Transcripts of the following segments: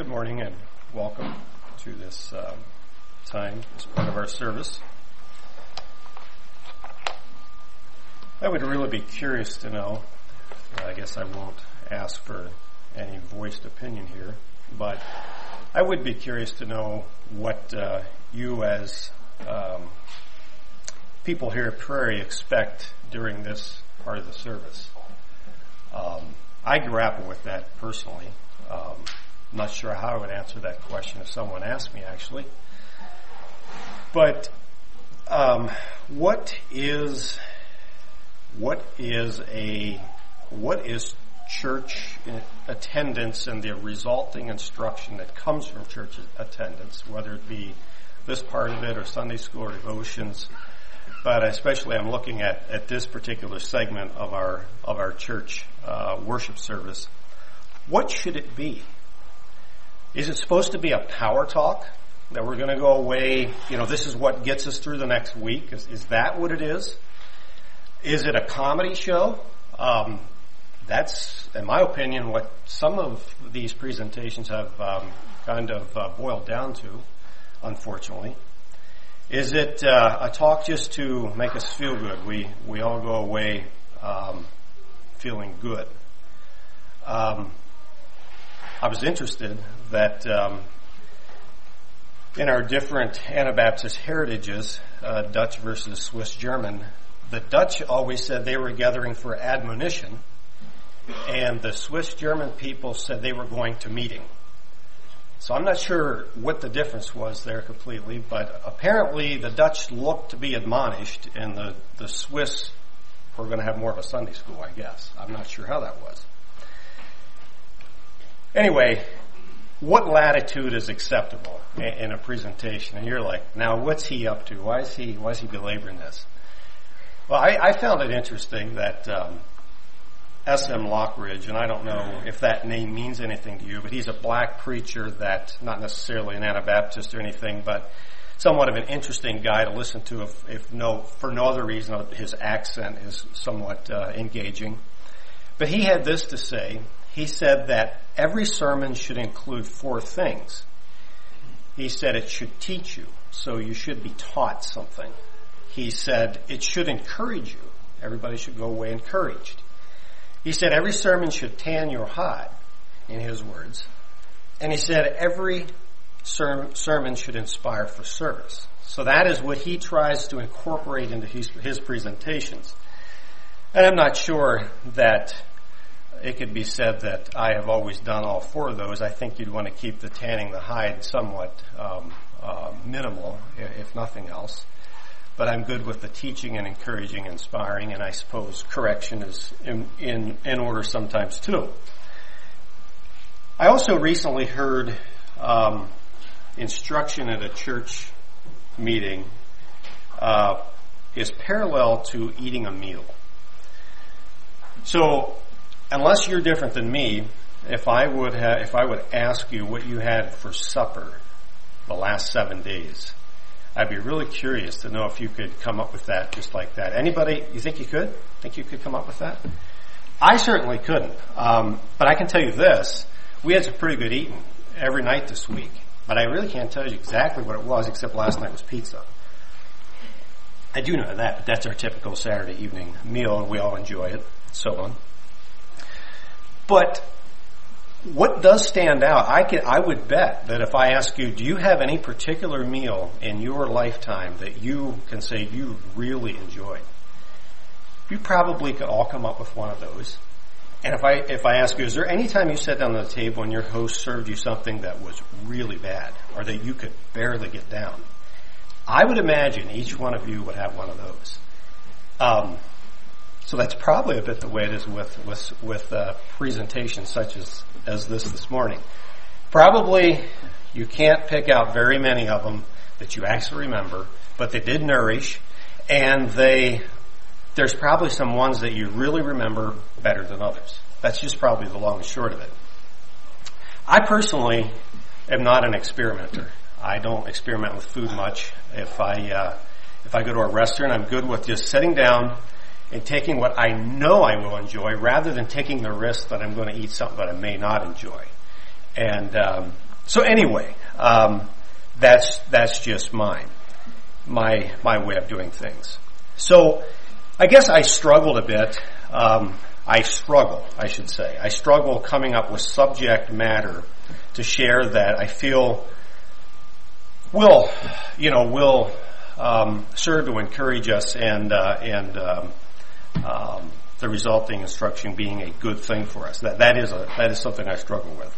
Good morning and welcome to this um, time as part of our service. I would really be curious to know, I guess I won't ask for any voiced opinion here, but I would be curious to know what uh, you as um, people here at Prairie expect during this part of the service. Um, I grapple with that personally. Um, I'm not sure how I would answer that question if someone asked me actually. But um, what is what is a what is church attendance and the resulting instruction that comes from church attendance, whether it be this part of it or Sunday school or devotions. But especially, I'm looking at, at this particular segment of our of our church uh, worship service. What should it be? Is it supposed to be a power talk that we're going to go away? You know, this is what gets us through the next week. Is, is that what it is? Is it a comedy show? Um, that's, in my opinion, what some of these presentations have um, kind of uh, boiled down to. Unfortunately, is it uh, a talk just to make us feel good? We we all go away um, feeling good. Um, I was interested that um, in our different Anabaptist heritages, uh, Dutch versus Swiss German, the Dutch always said they were gathering for admonition, and the Swiss German people said they were going to meeting. So I'm not sure what the difference was there completely, but apparently the Dutch looked to be admonished, and the, the Swiss were going to have more of a Sunday school, I guess. I'm not sure how that was. Anyway, what latitude is acceptable in a presentation? And you're like, now what's he up to? Why is he why is he belaboring this? Well, I, I found it interesting that um, S.M. Lockridge, and I don't know if that name means anything to you, but he's a black preacher that, not necessarily an Anabaptist or anything, but somewhat of an interesting guy to listen to if, if no, for no other reason his accent is somewhat uh, engaging. But he had this to say, he said that every sermon should include four things. He said it should teach you, so you should be taught something. He said it should encourage you. Everybody should go away encouraged. He said every sermon should tan your hide, in his words. And he said every sermon should inspire for service. So that is what he tries to incorporate into his, his presentations. And I'm not sure that it could be said that I have always done all four of those. I think you'd want to keep the tanning the hide somewhat um, uh, minimal, if nothing else. But I'm good with the teaching and encouraging, inspiring, and I suppose correction is in, in, in order sometimes too. I also recently heard um, instruction at a church meeting uh, is parallel to eating a meal. So unless you're different than me, if I would ha- if I would ask you what you had for supper the last seven days, I'd be really curious to know if you could come up with that just like that. Anybody, you think you could? Think you could come up with that? I certainly couldn't. Um, but I can tell you this: we had some pretty good eating every night this week. But I really can't tell you exactly what it was, except last night was pizza. I do know that, but that's our typical Saturday evening meal, and we all enjoy it. So on. But what does stand out, I could, I would bet that if I ask you, do you have any particular meal in your lifetime that you can say you really enjoyed? You probably could all come up with one of those. And if I, if I ask you, is there any time you sat down at the table and your host served you something that was really bad or that you could barely get down? I would imagine each one of you would have one of those. Um, so that's probably a bit the way it is with with with uh, presentations such as as this this morning. Probably you can't pick out very many of them that you actually remember, but they did nourish, and they there's probably some ones that you really remember better than others. That's just probably the long and short of it. I personally am not an experimenter. I don't experiment with food much. If I uh, if I go to a restaurant, I'm good with just sitting down and taking what I know I will enjoy rather than taking the risk that I'm going to eat something that I may not enjoy. And um, So anyway, um, that's that's just mine, my my way of doing things. So I guess I struggled a bit. Um, I struggle, I should say. I struggle coming up with subject matter to share that I feel will, you know, will um, serve to encourage us and uh, and um, the resulting instruction being a good thing for us. That that is a that is something I struggle with.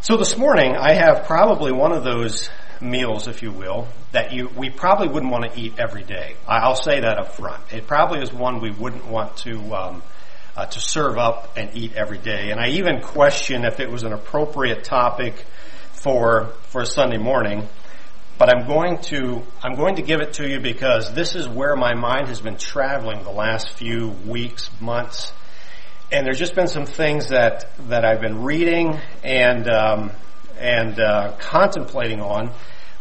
So this morning I have probably one of those meals, if you will, that you we probably wouldn't want to eat every day. I'll say that up front. It probably is one we wouldn't want to um, uh, to serve up and eat every day. And I even question if it was an appropriate topic for for a Sunday morning. But I'm going to I'm going to give it to you because this is where my mind has been traveling the last few weeks, months, and there's just been some things that that I've been reading and um, and uh, contemplating on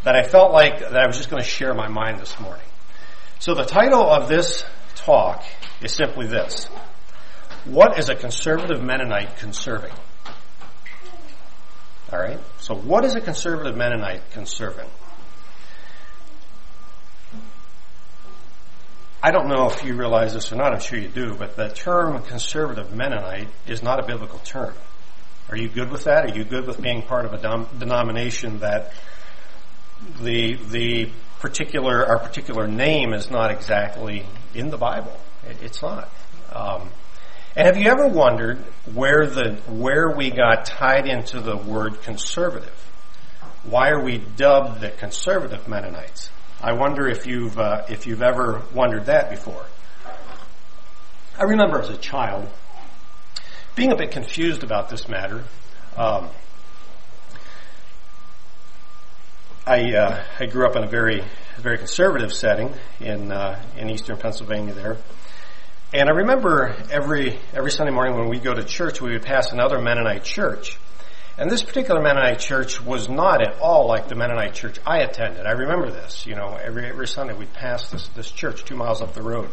that I felt like that I was just going to share my mind this morning. So the title of this talk is simply this. What is a conservative Mennonite conserving? Alright? So what is a conservative Mennonite conserving? I don't know if you realize this or not, I'm sure you do, but the term conservative Mennonite is not a biblical term. Are you good with that? Are you good with being part of a dom- denomination that the the particular our particular name is not exactly in the Bible? It, it's not. Um, and have you ever wondered where the where we got tied into the word conservative? Why are we dubbed the conservative Mennonites? I wonder if you've uh, if you've ever wondered that before. I remember as a child being a bit confused about this matter. Um, I uh, I grew up in a very very conservative setting in uh, in eastern Pennsylvania there, and I remember every every Sunday morning when we go to church, we would pass another Mennonite church. And this particular Mennonite church was not at all like the Mennonite church I attended. I remember this. You know, every every Sunday we'd pass this this church two miles up the road.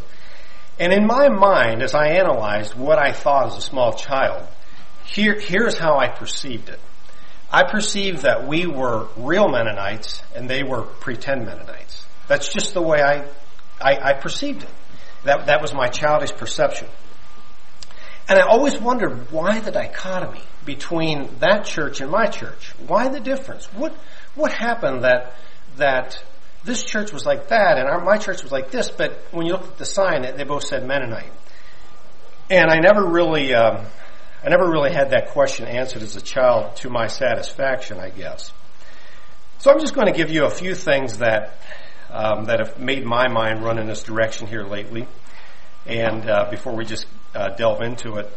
And in my mind, as I analyzed what I thought as a small child, here, here's how I perceived it. I perceived that we were real Mennonites and they were pretend Mennonites. That's just the way I, I, I perceived it. That, that was my childish perception. And I always wondered why the dichotomy between that church and my church. Why the difference? What, what happened that, that this church was like that and our, my church was like this, but when you look at the sign, they both said Mennonite. And I never really, um, I never really had that question answered as a child to my satisfaction, I guess. So I'm just going to give you a few things that um, that have made my mind run in this direction here lately, and uh, before we just uh, delve into it.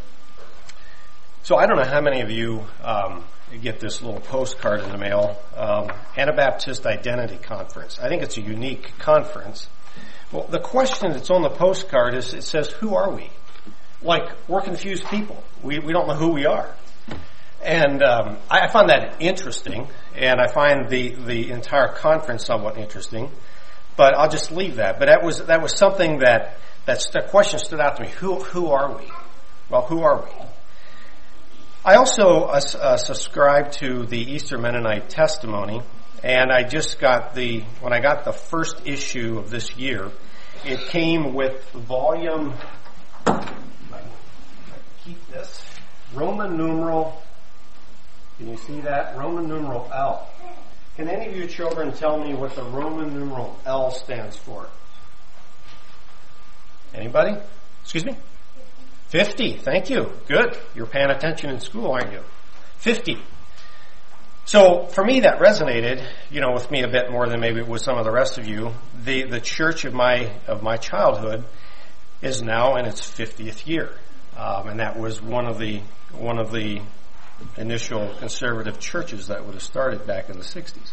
So I don't know how many of you um, get this little postcard in the mail, um, Anabaptist Identity Conference. I think it's a unique conference. Well, the question that's on the postcard is, it says, who are we? Like, we're confused people. We, we don't know who we are. And um, I, find that interesting, and I find the, the entire conference somewhat interesting. But I'll just leave that. But that was that was something that that, that question stood out to me. Who who are we? Well, who are we? I also uh, uh, subscribe to the Eastern Mennonite testimony, and I just got the when I got the first issue of this year, it came with volume. Keep this Roman numeral. Can you see that Roman numeral L? Can any of you children tell me what the Roman numeral L stands for? Anybody? Excuse me? 50. Thank you. Good. You're paying attention in school, aren't you? 50. So for me, that resonated, you know, with me a bit more than maybe with some of the rest of you. The the church of my of my childhood is now in its 50th year, um, and that was one of the one of the initial conservative churches that would have started back in the 60s.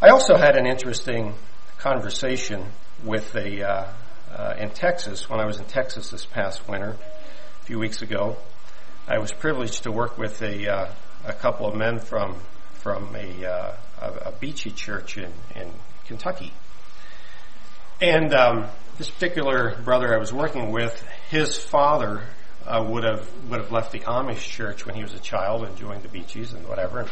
I also had an interesting conversation with a uh, uh, in Texas, when I was in Texas this past winter, a few weeks ago, I was privileged to work with a, uh, a couple of men from from a, uh, a, Beachy church in, in Kentucky. And um, this particular brother I was working with, his father uh, would have would have left the Amish church when he was a child and joined the Beachys and whatever.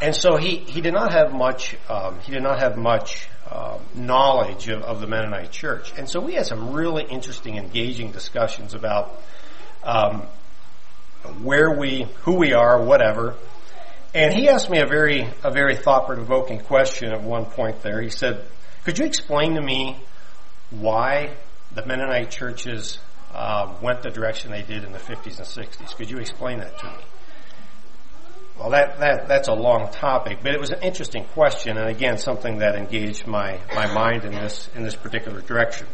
And so he, he did not have much um, he did not have much uh, knowledge of, of, the Mennonite church. And so we had some really interesting, engaging discussions about um, where we, who we are, whatever. And he asked me a very, a very thought-provoking question at one point there. He said, could you explain to me why the Mennonite churches uh, went the direction they did in the 50s and 60s? Could you explain that to me? Well, that, that, that's a long topic, but it was an interesting question, and again, something that engaged my, my mind in this, in this particular direction.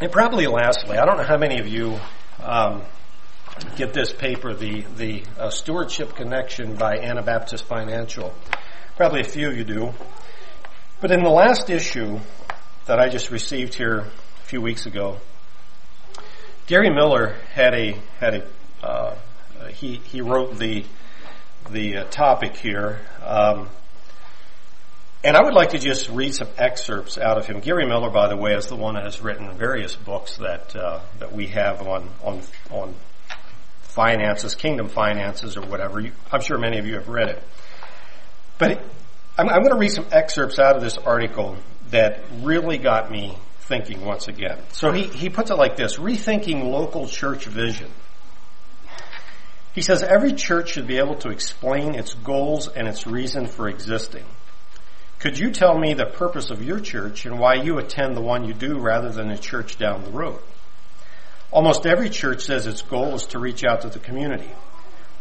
And probably lastly, I don't know how many of you um, get this paper, the, the uh, Stewardship Connection by Anabaptist Financial. Probably a few of you do. But in the last issue that I just received here a few weeks ago, Gary Miller had a, had a, uh, he he wrote the the uh, topic here. Um, and I would like to just read some excerpts out of him. Gary Miller, by the way, is the one that has written various books that uh, that we have on on on finances, kingdom finances, or whatever. You, I'm sure many of you have read it. But I'm, I'm going to read some excerpts out of this article that really got me thinking once again. So he, he puts it like this, rethinking local church vision. He says every church should be able to explain its goals and its reason for existing. Could you tell me the purpose of your church and why you attend the one you do rather than a church down the road? Almost every church says its goal is to reach out to the community.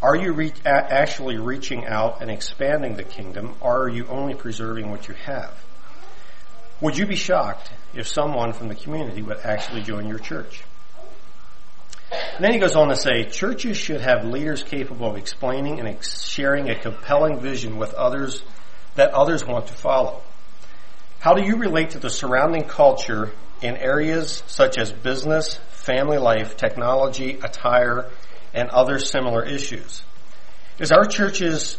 Are you re- actually reaching out and expanding the kingdom, or are you only preserving what you have? Would you be shocked if someone from the community would actually join your church? And then he goes on to say, churches should have leaders capable of explaining and ex- sharing a compelling vision with others that others want to follow. How do you relate to the surrounding culture in areas such as business, family life, technology, attire, and other similar issues? Is our churches,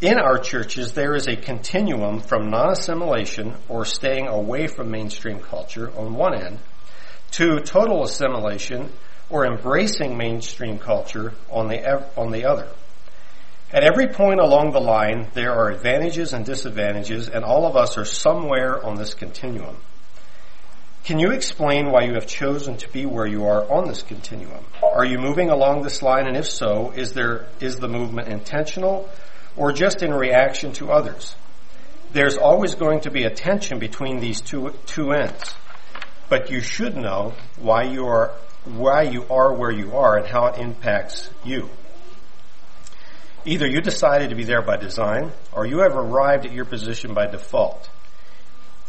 in our churches, there is a continuum from non-assimilation or staying away from mainstream culture on one end to total assimilation or embracing mainstream culture on the, on the other. At every point along the line, there are advantages and disadvantages, and all of us are somewhere on this continuum. Can you explain why you have chosen to be where you are on this continuum? Are you moving along this line, and if so, is there is the movement intentional or just in reaction to others? There's always going to be a tension between these two two ends, but you should know why you are why you are where you are and how it impacts you. Either you decided to be there by design, or you have arrived at your position by default.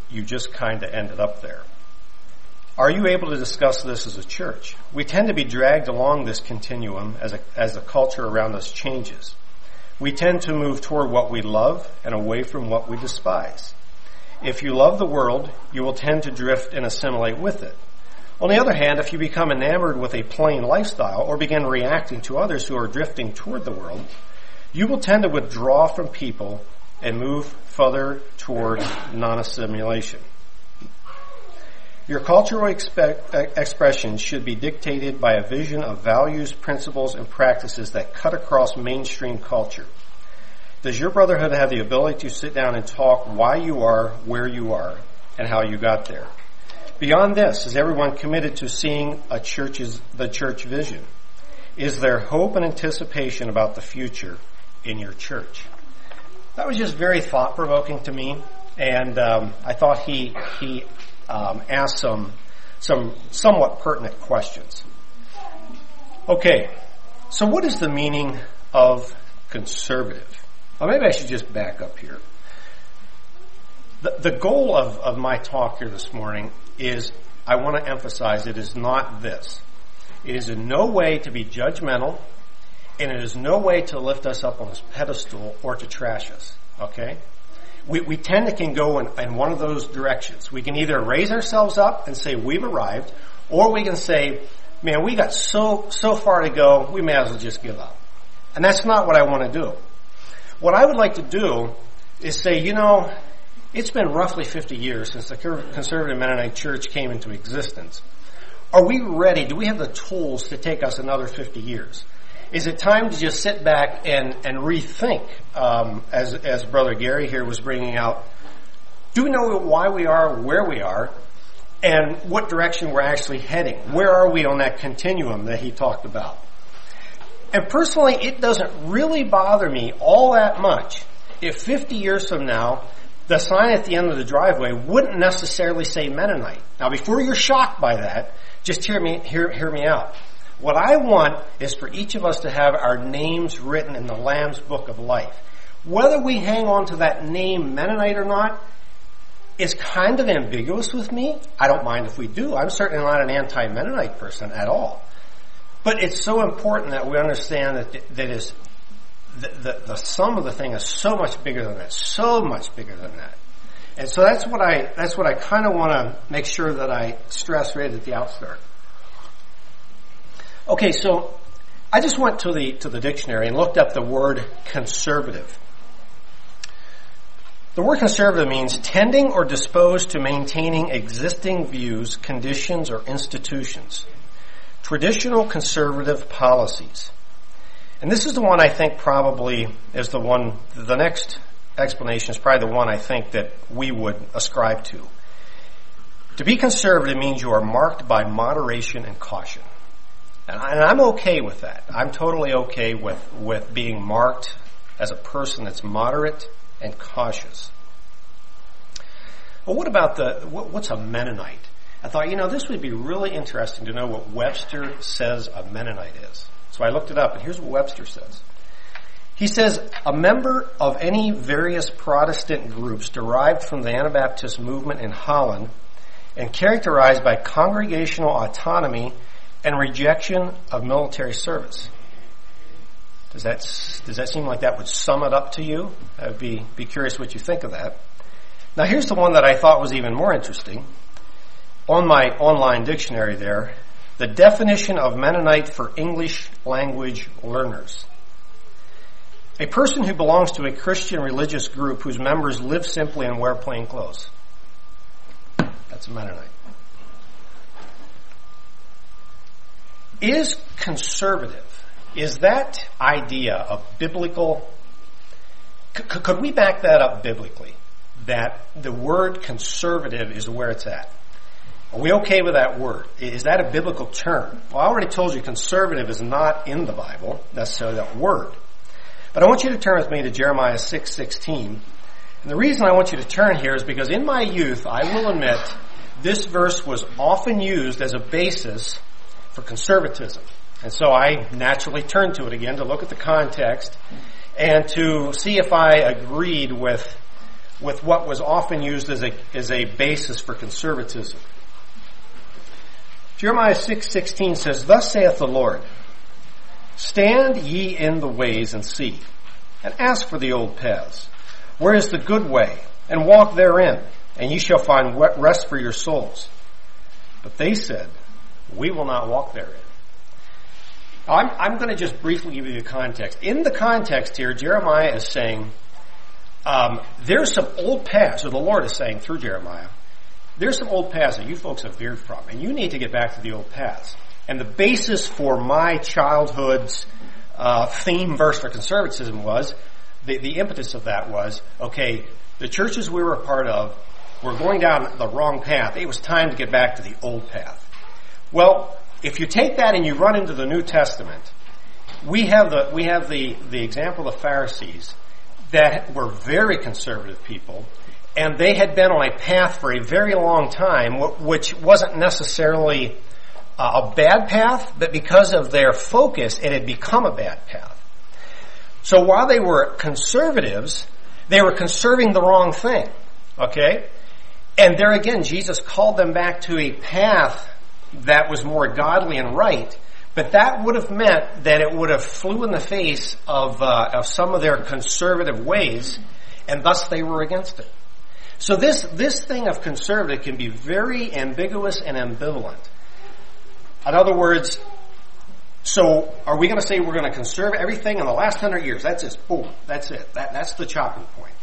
You just kind of ended up there. Are you able to discuss this as a church? We tend to be dragged along this continuum as, a, as the culture around us changes. We tend to move toward what we love and away from what we despise. If you love the world, you will tend to drift and assimilate with it. On the other hand, if you become enamored with a plain lifestyle or begin reacting to others who are drifting toward the world, you will tend to withdraw from people and move further toward non-assimilation. Your cultural expect, expression should be dictated by a vision of values, principles, and practices that cut across mainstream culture. Does your brotherhood have the ability to sit down and talk why you are where you are and how you got there? Beyond this, is everyone committed to seeing a church's, the church vision? Is there hope and anticipation about the future in your church? That was just very thought provoking to me, and um, I thought he he um, asked some some somewhat pertinent questions. Okay, so what is the meaning of conservative? Well, maybe I should just back up here. The, the goal of, of my talk here this morning is, I want to emphasize, it is not this. It is in no way to be judgmental, and it is no way to lift us up on this pedestal or to trash us. Okay? We, we tend to can go in, in one of those directions. We can either raise ourselves up and say we've arrived, or we can say, man, we got so, so far to go, we may as well just give up. And that's not what I want to do. What I would like to do is say, you know, it's been roughly 50 years since the conservative Mennonite church came into existence. Are we ready? Do we have the tools to take us another 50 years? Is it time to just sit back and, and rethink, um, as, as Brother Gary here was bringing out, do we know why we are where we are and what direction we're actually heading? Where are we on that continuum that he talked about? And personally, it doesn't really bother me all that much if 50 years from now, the sign at the end of the driveway wouldn't necessarily say Mennonite. Now, before you're shocked by that, just hear me, hear, hear me out. What I want is for each of us to have our names written in the Lamb's Book of Life. Whether we hang on to that name Mennonite or not is kind of ambiguous with me. I don't mind if we do. I'm certainly not an anti-Mennonite person at all. But it's so important that we understand that that is the, the, sum of the thing is so much bigger than that, so much bigger than that. And so that's what I that's what I kind of want to make sure that I stress right at the outstart. Okay, so I just went to the to the dictionary and looked up the word conservative. The word conservative means tending or disposed to maintaining existing views, conditions, or institutions. Traditional conservative policies. And this is the one I think probably is the one, the next explanation is probably the one I think that we would ascribe to. To be conservative means you are marked by moderation and caution. And, I, am okay with that. I'm totally okay with, with being marked as a person that's moderate and cautious. Well, what about the, what, what's a Mennonite? I thought, you know, this would be really interesting to know what Webster says a Mennonite is. So I looked it up, and here's what Webster says. He says, a member of any various Protestant groups derived from the Anabaptist movement in Holland and characterized by congregational autonomy and rejection of military service. Does that, does that seem like that would sum it up to you? I'd be, be curious what you think of that. Now here's the one that I thought was even more interesting. On my online dictionary there, the definition of Mennonite for English language learners. A person who belongs to a Christian religious group whose members live simply and wear plain clothes. That's a Mennonite. Is conservative, is that idea of biblical, c- could we back that up biblically? That the word conservative is where it's at. Are we okay with that word? Is that a biblical term? Well, I already told you conservative is not in the Bible, necessarily that word. But I want you to turn with me to Jeremiah 6:16. and the reason I want you to turn here is because in my youth, I will admit, this verse was often used as a basis for conservatism. And so I naturally turned to it again to look at the context and to see if I agreed with, with what was often used as a, as a basis for conservatism. Jeremiah 6:16 says, "Thus saith the Lord: Stand ye in the ways and see, and ask for the old paths. Where is the good way? And walk therein, and ye shall find rest for your souls." But they said, "We will not walk therein." I'm, I'm going to just briefly give you the context. In the context here, Jeremiah is saying, um, there's some old paths, or the Lord is saying through Jeremiah, there's some old paths that you folks have veered from, and you need to get back to the old paths. And the basis for my childhood's uh, theme verse for conservatism was the, the impetus of that was okay. The churches we were a part of were going down the wrong path. It was time to get back to the old path. Well, if you take that and you run into the New Testament, we have the we have the the example of the Pharisees that were very conservative people and they had been on a path for a very long time, which wasn't necessarily a bad path, but because of their focus, it had become a bad path. So while they were conservatives, they were conserving the wrong thing. Okay? And there again, Jesus called them back to a path that was more godly and right, but that would have meant that it would have flew in the face of, uh, of some of their conservative ways, and thus they were against it. So this, this thing of conservative can be very ambiguous and ambivalent. In other words, so are we going to say we're going to conserve everything in the last hundred years? That's it. Boom. That's it. That, that's the chopping point.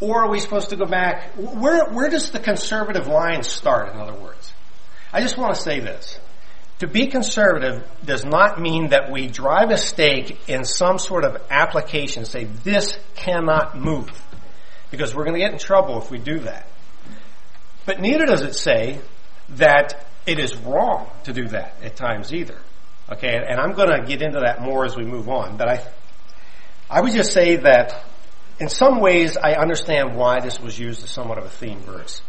Or are we supposed to go back? Where, where does the conservative line start, in other words? I just want to say this. To be conservative does not mean that we drive a stake in some sort of application, say this cannot move. Because we're going to get in trouble if we do that. But neither does it say that it is wrong to do that at times either. Okay, and I'm going to get into that more as we move on, but I, I would just say that in some ways I understand why this was used as somewhat of a theme verse.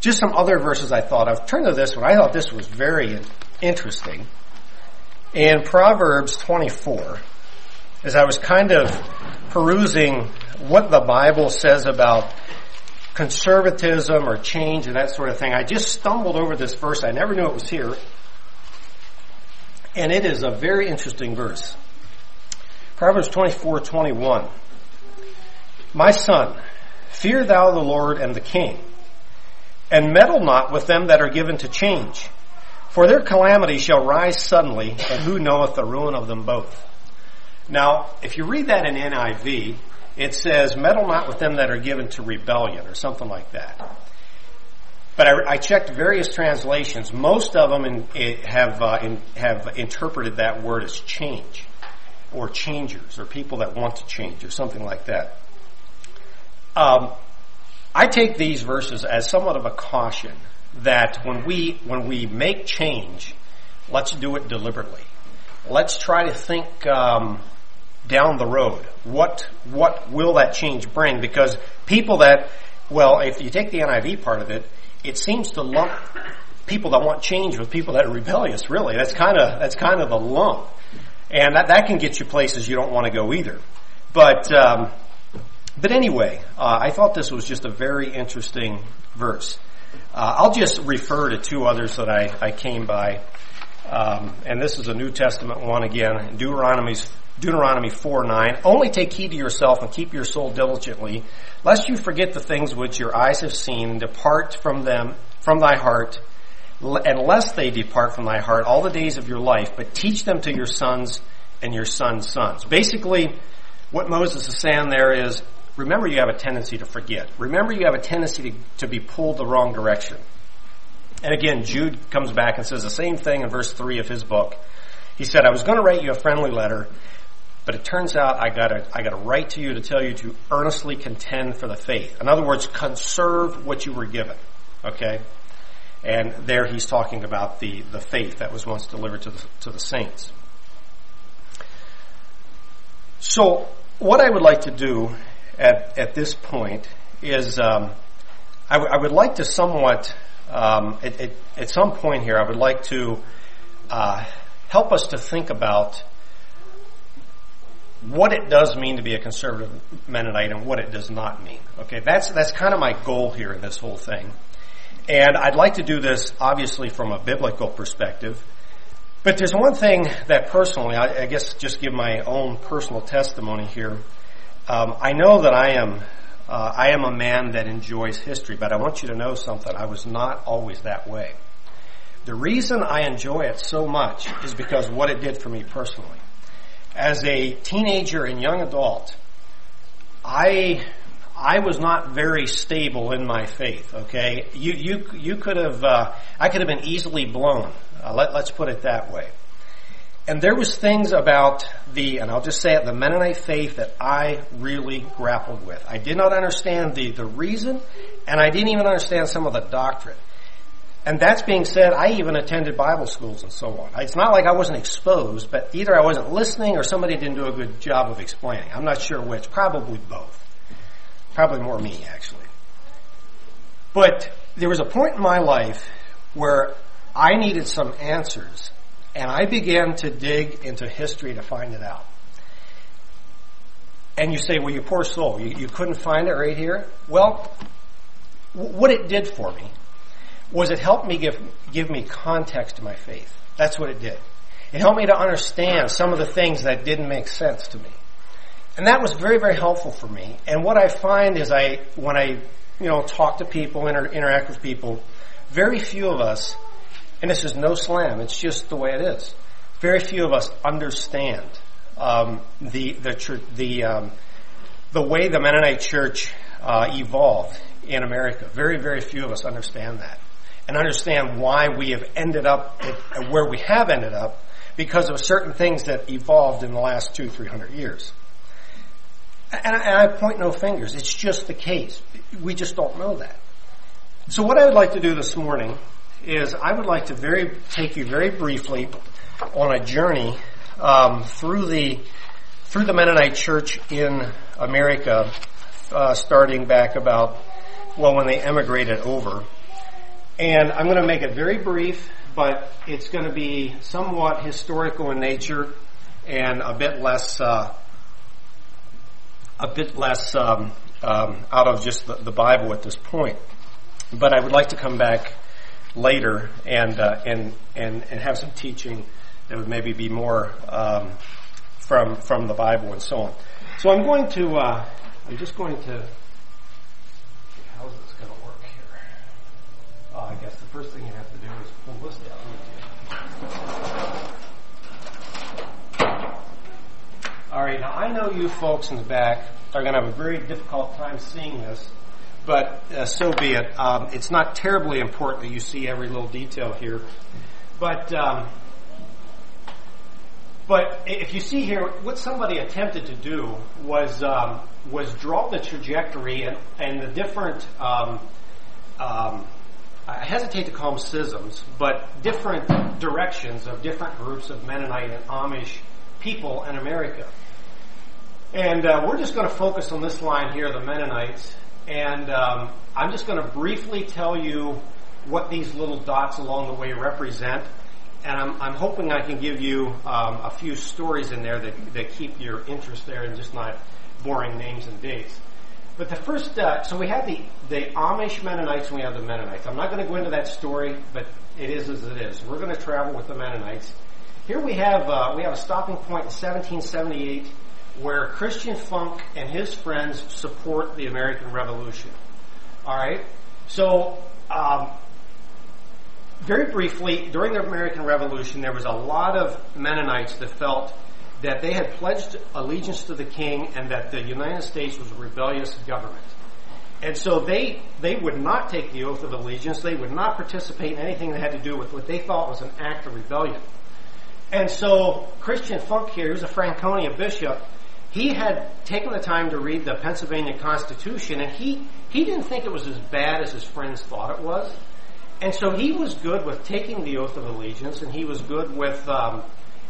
Just some other verses I thought of. Turn to this one. I thought this was very interesting. In Proverbs 24, as I was kind of perusing what the Bible says about conservatism or change and that sort of thing, I just stumbled over this verse. I never knew it was here. And it is a very interesting verse. Proverbs 24, 21. My son, fear thou the Lord and the king, and meddle not with them that are given to change. For their calamity shall rise suddenly, and who knoweth the ruin of them both? Now, if you read that in NIV, it says, meddle not with them that are given to rebellion, or something like that. But I, I checked various translations. Most of them in, have, uh, in, have interpreted that word as change, or changers, or people that want to change, or something like that. Um, I take these verses as somewhat of a caution that when we when we make change, let's do it deliberately. Let's try to think um, down the road. What what will that change bring? Because people that well, if you take the NIV part of it, it seems to lump people that want change with people that are rebellious. Really, that's kind of that's kind of a lump, and that that can get you places you don't want to go either. But um, but anyway, uh, I thought this was just a very interesting verse. Uh, I'll just refer to two others that I, I came by. Um, and this is a New Testament one again, Deuteronomy's Deuteronomy 4 9. Only take heed to yourself and keep your soul diligently, lest you forget the things which your eyes have seen, depart from them, from thy heart, and lest they depart from thy heart all the days of your life, but teach them to your sons and your sons' sons. Basically, what Moses is saying there is, remember you have a tendency to forget. Remember you have a tendency to, to be pulled the wrong direction. And again, Jude comes back and says the same thing in verse 3 of his book. He said, I was going to write you a friendly letter, but it turns out I got I to write to you to tell you to earnestly contend for the faith. In other words, conserve what you were given. Okay? And there he's talking about the, the faith that was once delivered to the, to the saints. So, what I would like to do at, at this point is um, I, w- I would like to somewhat, um, at, at, at, some point here, I would like to uh, help us to think about what it does mean to be a conservative Mennonite and what it does not mean. Okay, that's that's kind of my goal here in this whole thing, and I'd like to do this obviously from a biblical perspective. But there's one thing that personally, I, I guess, just give my own personal testimony here. Um, I know that I am uh, I am a man that enjoys history, but I want you to know something. I was not always that way. The reason I enjoy it so much is because what it did for me personally as a teenager and young adult, I I was not very stable in my faith. Okay, you you you could have uh, I could have been easily blown. Uh, let, let's put it that way. And there was things about the, and I'll just say it, the Mennonite faith that I really grappled with. I did not understand the, the reason, and I didn't even understand some of the doctrine. And that's being said, I even attended Bible schools and so on. It's not like I wasn't exposed, but either I wasn't listening or somebody didn't do a good job of explaining. I'm not sure which. Probably both. Probably more me, actually. But there was a point in my life where I needed some answers, and I began to dig into history to find it out. And you say, well, you poor soul, you, you couldn't find it right here? Well, what it did for me was it helped me give, give me context to my faith. That's what it did. It helped me to understand some of the things that didn't make sense to me. And that was very, very helpful for me. And what I find is I, when I, you know, talk to people, inter- interact with people, very few of us, and this is no slam, it's just the way it is. Very few of us understand um, the the the um, the way the Mennonite Church uh, evolved in America. Very, very few of us understand that. and understand why we have ended up at where we have ended up because of certain things that evolved in the last two, three hundred years. And I, and I point no fingers. It's just the case. We just don't know that. So what I would like to do this morning is I would like to very take you very briefly on a journey um, through the through the Mennonite Church in America, uh, starting back about well when they emigrated over. And I'm going to make it very brief, but it's going to be somewhat historical in nature and a bit less uh, a bit less um, um, out of just the, the, Bible at this point. But I would like to come back later and uh, and and and have some teaching that would maybe be more um, from from the Bible and so on. So I'm going to uh, I'm just going to how's this going to work here? Uh, I guess the first thing you have to do is pull this down. All right, now I know you folks in the back are going to have a very difficult time seeing this, but uh, so be it. Um, it's not terribly important that you see every little detail here, but um, but if you see here, what somebody attempted to do was um, was draw the trajectory and, and the different. Um, um, I hesitate to call them schisms, but different directions of different groups of Mennonite and Amish people in America. And uh, we're just going to focus on this line here, the Mennonites, and um, I'm just going to briefly tell you what these little dots along the way represent and I'm, I'm, hoping I can give you um, a few stories in there that, that keep your interest there and just not boring names and dates. But the first, uh, so we have the, the Amish Mennonites and we have the Mennonites. I'm not going to go into that story, but it is as it is. We're going to travel with the Mennonites. Here we have uh, we have a stopping point in 1778 where Christian Funk and his friends support the American Revolution. All right, so um, very briefly, during the American Revolution, there was a lot of Mennonites that felt that they had pledged allegiance to the king and that the United States was a rebellious government. And so they, they would not take the oath of allegiance. They would not participate in anything that had to do with what they thought was an act of rebellion. And so Christian Funk here, who's a Franconia bishop, he had taken the time to read the Pennsylvania Constitution and he, he didn't think it was as bad as his friends thought it was. And so he was good with taking the oath of allegiance, and he was good with um,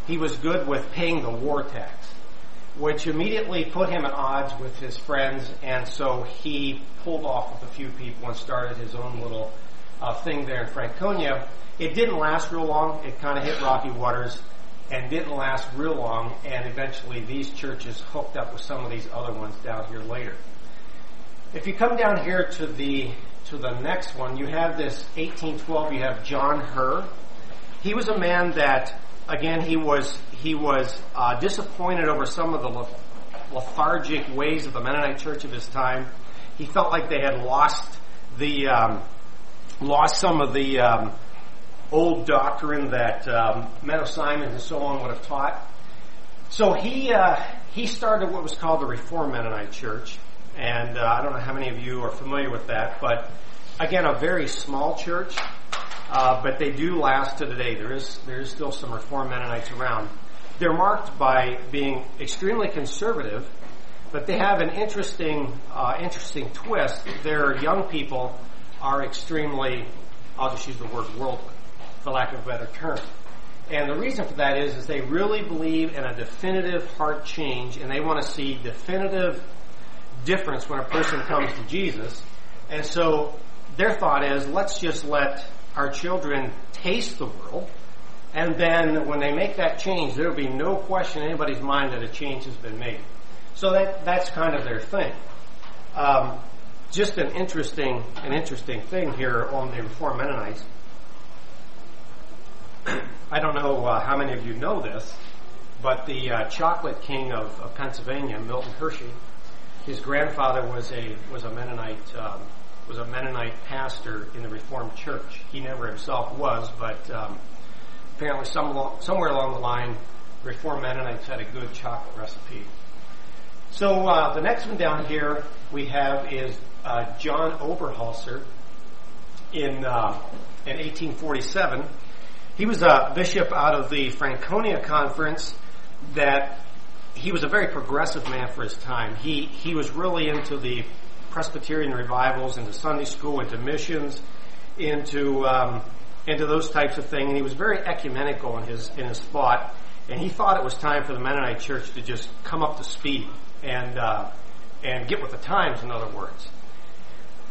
he was good with paying the war tax, which immediately put him at odds with his friends, and so he pulled off with a few people and started his own little uh, thing there in Franconia. It didn't last real long. It kind of hit rocky waters and didn't last real long, and eventually these churches hooked up with some of these other ones down here later. If you come down here to the to the next one, you have this 1812. You have John Herr. He was a man that, again, he was he was uh, disappointed over some of the lethargic ways of the Mennonite Church of his time. He felt like they had lost the um, lost some of the um, old doctrine that um, Simons and so on would have taught. So he uh, he started what was called the Reformed Mennonite Church, and uh, I don't know how many of you are familiar with that, but again, a very small church, uh, but they do last to today. There is there is still some Reformed Mennonites around. They're marked by being extremely conservative, but they have an interesting uh, interesting twist. Their young people are extremely, I'll just use the word worldly, for lack of a better term. And the reason for that is, is they really believe in a definitive heart change, and they want to see definitive difference when a person comes to Jesus. And so their thought is, let's just let our children taste the world, and then when they make that change, there will be no question in anybody's mind that a change has been made. So that that's kind of their thing. Um, just an interesting an interesting thing here on the Reformed Mennonites. I don't know uh, how many of you know this, but the uh, chocolate king of, of Pennsylvania, Milton Hershey, his grandfather was a was a Mennonite um, was a Mennonite pastor in the Reformed Church. He never himself was, but um, apparently some, somewhere along the line, Reformed Mennonites had a good chocolate recipe. So uh, the next one down here we have is uh, John Oberholtzer. in uh, in 1847. He was a bishop out of the Franconia Conference. That he was a very progressive man for his time. He he was really into the Presbyterian revivals, into Sunday school, into missions, into um, into those types of things. And he was very ecumenical in his in his thought. And he thought it was time for the Mennonite Church to just come up to speed and uh, and get with the times. In other words,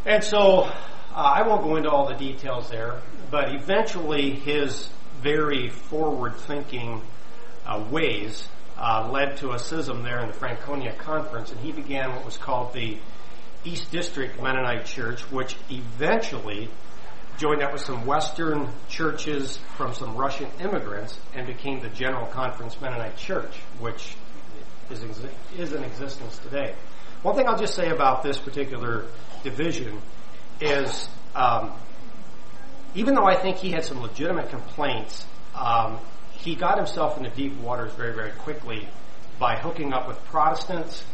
and so uh, I won't go into all the details there, but eventually his very forward-thinking uh, ways uh, led to a schism there in the Franconia Conference, and he began what was called the East District Mennonite Church, which eventually joined up with some Western churches from some Russian immigrants and became the General Conference Mennonite Church, which is, is in existence today. One thing I'll just say about this particular division is um, even though I think he had some legitimate complaints, um, he got himself into deep waters very, very quickly by hooking up with Protestants.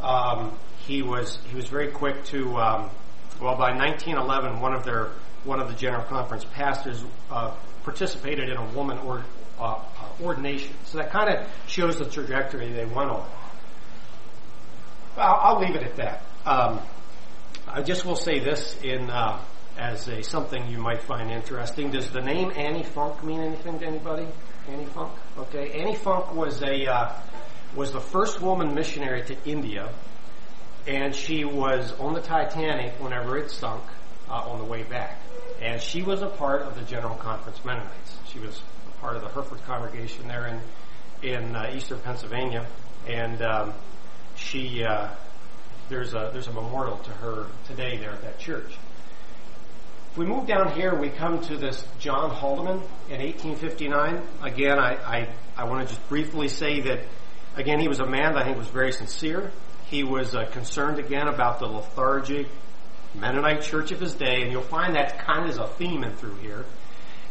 Um, he was he was very quick to um, well by 1911 one of their one of the General Conference pastors uh, participated in a woman uh, uh, ordination. So that kind of shows the trajectory they went on. I'll, I'll leave it at that. I just will say this in as a something you might find interesting. Does the name Annie Funk mean anything to anybody? Annie Funk. Okay, Annie Funk was a uh, was the first woman missionary to India, and she was on the Titanic whenever it sunk uh, on the way back, and she was a part of the General Conference Mennonites. She was a part of the Hereford congregation there in in uh, eastern Pennsylvania, and um, she uh, there's a there's a memorial to her today there at that church. If we move down here, we come to this John Holdeman in 1859. Again, I, I, I want to just briefly say that, again, he was a man that I think was very sincere. He was uh, concerned again about the lethargic Mennonite church of his day, and you'll find that kind of is a theme in through here.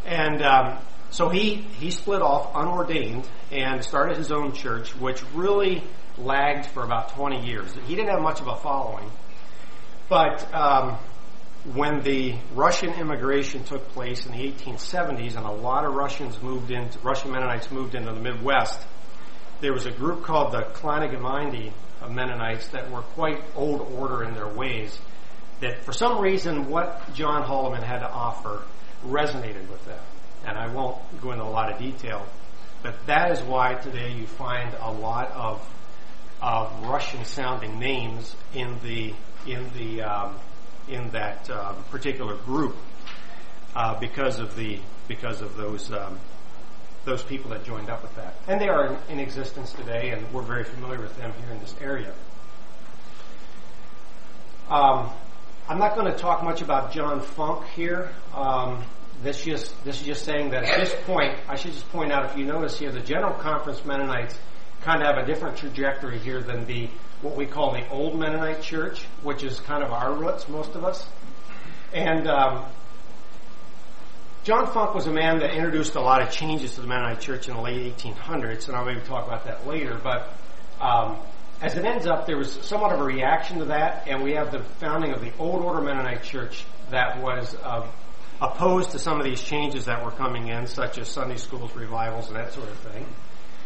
And um, so he he split off unordained and started his own church, which really lagged for about 20 years. He didn't have much of a following, but um, when the Russian immigration took place in the 1870s, and a lot of Russians moved into Russian Mennonites moved into the Midwest, there was a group called the of Mennonites that were quite old order in their ways. That for some reason, what John Holdeman had to offer resonated with them, and I won't go into a lot of detail, but that is why today you find a lot of of Russian-sounding names in the in the um, in that um, particular group uh, because of the because of those um, those people that joined up with that, and they are in, in, existence today, and we're very familiar with them here in this area. Um, I'm not going to talk much about John Funk here. Um, this just this is just saying that at this point, I should just point out if you notice here, the General Conference Mennonites kind of have a different trajectory here than the what we call the old Mennonite church, which is kind of our roots, most of us. And um, John Funk was a man that introduced a lot of changes to the Mennonite church in the late 1800s, and I'll maybe talk about that later. But um, as it ends up, there was somewhat of a reaction to that, and we have the founding of the Old Order Mennonite Church that was uh, opposed to some of these changes that were coming in, such as Sunday schools, revivals, and that sort of thing.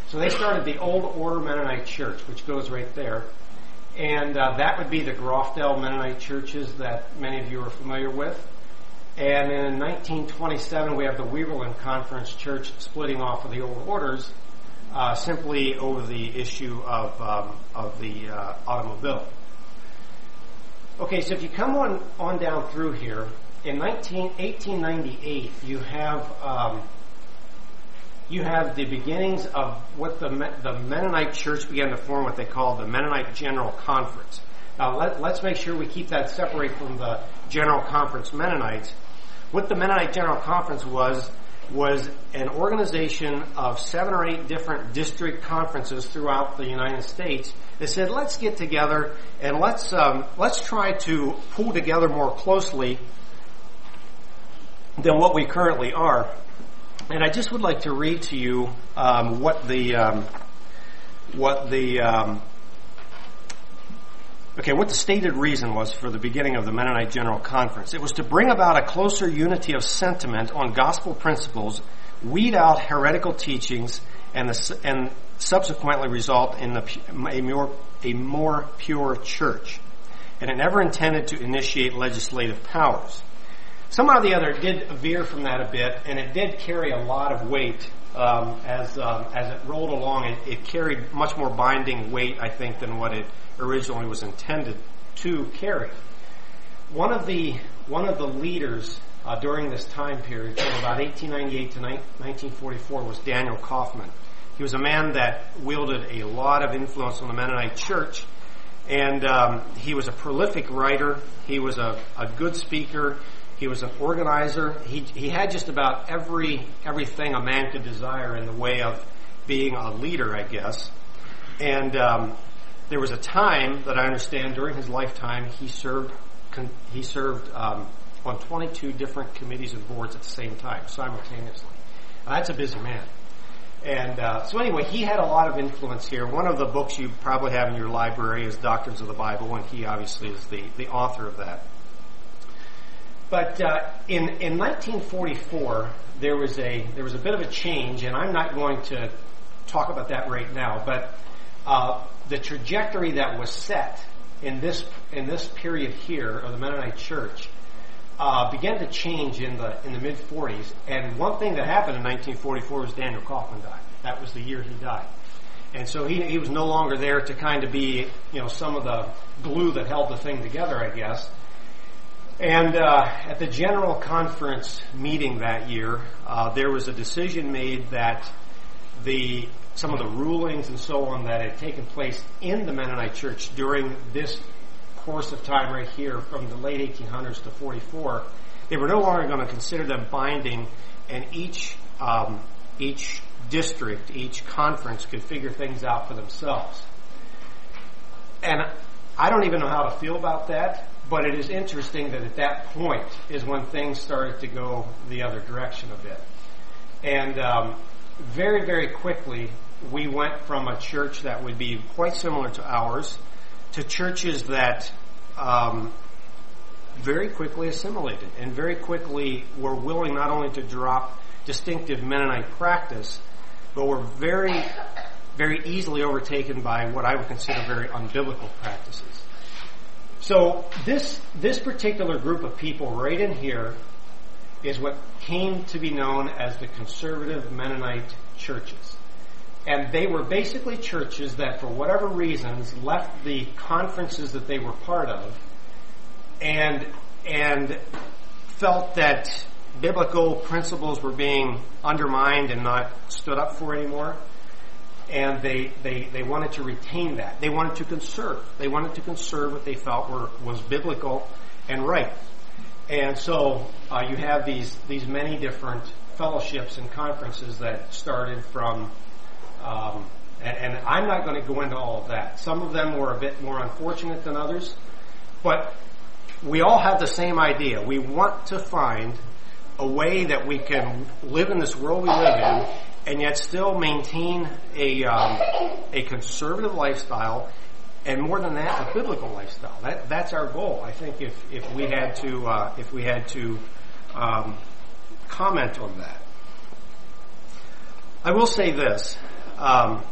So they started the Old Order Mennonite Church, which goes right there. And uh, that would be the Groffdale Mennonite churches that many of you are familiar with. And in 1927, we have the Weaverland Conference Church splitting off of the old orders, uh, simply over the issue of um, of the uh, automobile. Okay, so if you come on on down through here, in 19, 1898, you have um, you have the beginnings of what the, the Mennonite church began to form, what they call the Mennonite General Conference. Now, let, us make sure we keep that separate from the General Conference Mennonites. What the Mennonite General Conference was, was an organization of seven or eight different district conferences throughout the United States that said, let's get together and let's, um, let's try to pull together more closely than what we currently are. And I just would like to read to you um, what the um, what the um, Okay, what the stated reason was for the beginning of the Mennonite General Conference. It was to bring about a closer unity of sentiment on gospel principles, weed out heretical teachings, and, the, and subsequently result in the, a, more, a more pure church. And it never intended to initiate legislative powers. Somehow or the other, it did veer from that a bit, and it did carry a lot of weight um, as um, as it rolled along. It, it, carried much more binding weight, I think, than what it originally was intended to carry. One of the one of the leaders uh, during this time period, from about 1898 to 1944, was Daniel Kauffman. He was a man that wielded a lot of influence on the Mennonite Church, and um, he was a prolific writer. He was a, a good speaker. He was an organizer. He, he had just about every everything a man could desire in the way of being a leader, I guess. And um, there was a time that I understand during his lifetime he served he served um, on 22 different committees and boards at the same time simultaneously. Now, that's a busy man. And uh, so anyway, he had a lot of influence here. One of the books you probably have in your library is Doctrines of the Bible, and he obviously is the, the author of that. But uh, in in 1944, there was a there was a bit of a change, and I'm not going to talk about that right now. But uh, the trajectory that was set in this in this period here of the Mennonite Church uh, began to change in the in the mid 40s. And one thing that happened in 1944 was Daniel Kauffman died. That was the year he died. And so he, he was no longer there to kind of be, you know, some of the glue that held the thing together, I guess. And uh, at the general conference meeting that year, uh, there was a decision made that the some of the rulings and so on that had taken place in the Mennonite Church during this course of time right here, from the late 1800s to 44, they were no longer going to consider them binding, and each um, each district, each conference could figure things out for themselves. And I don't even know how to feel about that but it is interesting that at that point is when things started to go the other direction a bit. And um, very, very quickly, we went from a church that would be quite similar to ours to churches that um, very quickly assimilated and very quickly were willing not only to drop distinctive Mennonite practice, but were very, very easily overtaken by what I would consider very unbiblical practices. So this, this particular group of people right in here is what came to be known as the conservative Mennonite churches. And they were basically churches that for whatever reasons left the conferences that they were part of and, and felt that biblical principles were being undermined and not stood up for anymore and they, they, they wanted to retain that. They wanted to conserve. They wanted to conserve what they felt were, was biblical and right. And so uh, you have these, these many different fellowships and conferences that started from, um, and, and I'm not going to go into all of that. Some of them were a bit more unfortunate than others, but we all have the same idea. We want to find a way that we can live in this world we live in and yet still maintain a um, a conservative lifestyle, and more than that, a biblical lifestyle. That that's our goal. I think if if we had to uh, if we had to um, comment on that, I will say this: um,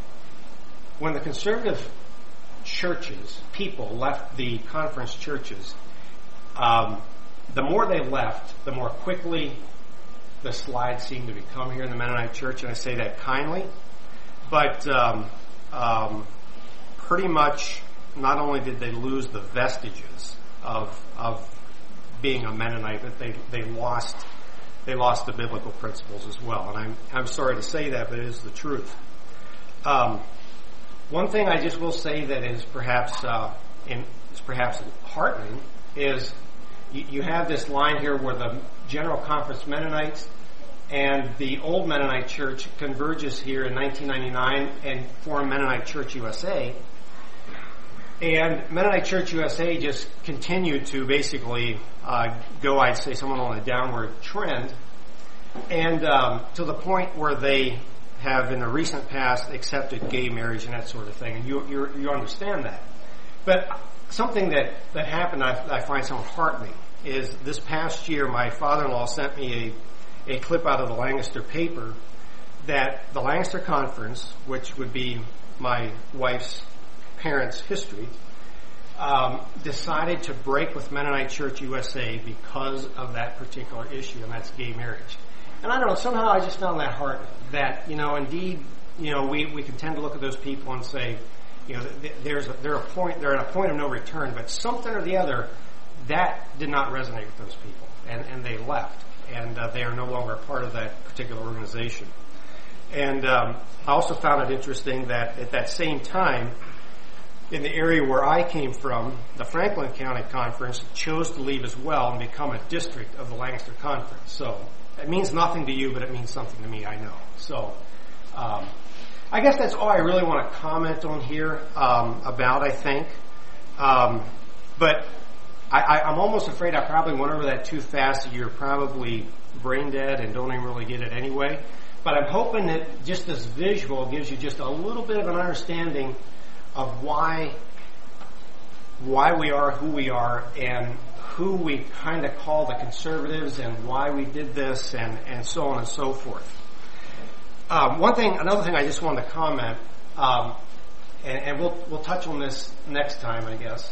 when the conservative churches, people left the conference churches, um, the more they left, the more quickly the slides seem to become here in the Mennonite Church, and I say that kindly. But um, um, pretty much, not only did they lose the vestiges of of being a Mennonite, but they they lost they lost the biblical principles as well. And I'm I'm sorry to say that, but it is the truth. Um, one thing I just will say that is perhaps uh, in, is perhaps heartening is you, you have this line here where the General Conference Mennonites and the old Mennonite Church converges here in 1999 and form Mennonite Church USA. And Mennonite Church USA just continued to basically uh, go, I'd say, somewhat on a downward trend, and um, to the point where they have, in the recent past, accepted gay marriage and that sort of thing. And you you, understand that. But something that, that happened I, I find somewhat heartening is this past year my father-in-law sent me a, a clip out of the Lancaster paper that the Lancaster Conference, which would be my wife's parents' history, um, decided to break with Mennonite Church USA because of that particular issue, and that's gay marriage. And I don't know, somehow I just found that heartening that, you know, indeed, you know, we, we can tend to look at those people and say, you know, there's a, they're a point, they're at a point of no return, but something or the other, that did not resonate with those people, and, and they left, and uh, they are no longer part of that particular organization. And um, I also found it interesting that at that same time, in the area where I came from, the Franklin County Conference chose to leave as well and become a district of the Lancaster Conference. So it means nothing to you, but it means something to me, I know. So um, I guess that's all I really want to comment on here um, about, I think. Um, but I, am almost afraid I probably went over that too fast. You're probably brain dead and don't even really get it anyway. But I'm hoping that just this visual gives you just a little bit of an understanding of why why we are who we are and who we kind of call the conservatives and why we did this and, and so on and so forth. Um, one thing, another thing I just wanted to comment, um, and, and, we'll we'll touch on this next time, I guess.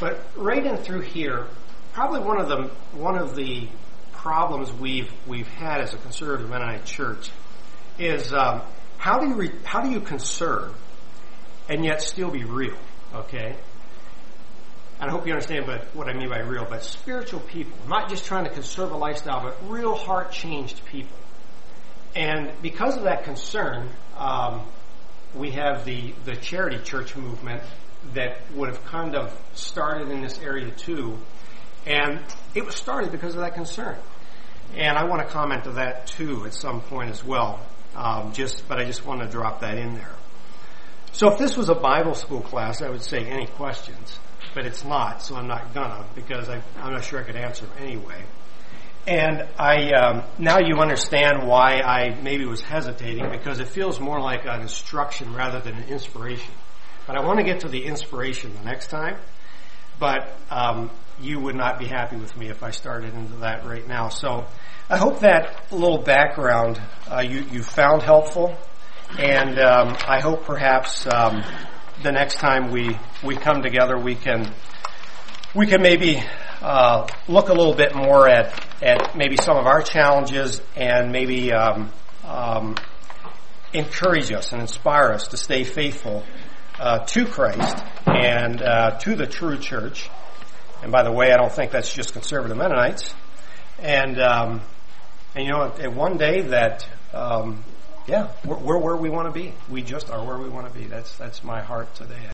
But right in through here, probably one of the one of the problems we've we've had as a conservative Mennonite church is um, how do you re, how do you conserve and yet still be real? Okay. And I hope you understand but what I mean by real, but spiritual people, not just trying to conserve a lifestyle, but real heart changed people. And because of that concern, um, we have the, the charity church movement that would have kind of started in this area too. And it was started because of that concern. And I want to comment to that too at some point as well. Um, just, but I just want to drop that in there. So if this was a Bible school class, I would say any questions, but it's not, so I'm not gonna because I, am not sure I could answer anyway. And I um, now you understand why I maybe was hesitating because it feels more like an instruction rather than an inspiration. But I want to get to the inspiration the next time. But um, you would not be happy with me if I started into that right now. So I hope that little background uh, you you found helpful, and um, I hope perhaps um, the next time we we come together we can we can maybe uh, look a little bit more at at maybe some of our challenges and maybe um, um, encourage us and inspire us to stay faithful uh, to Christ and uh, to the true church. And by the way, I don't think that's just conservative Mennonites. And um, and you know, one day that um, yeah, we're, we're where we want to be. We just are where we want to be. That's that's my heart today.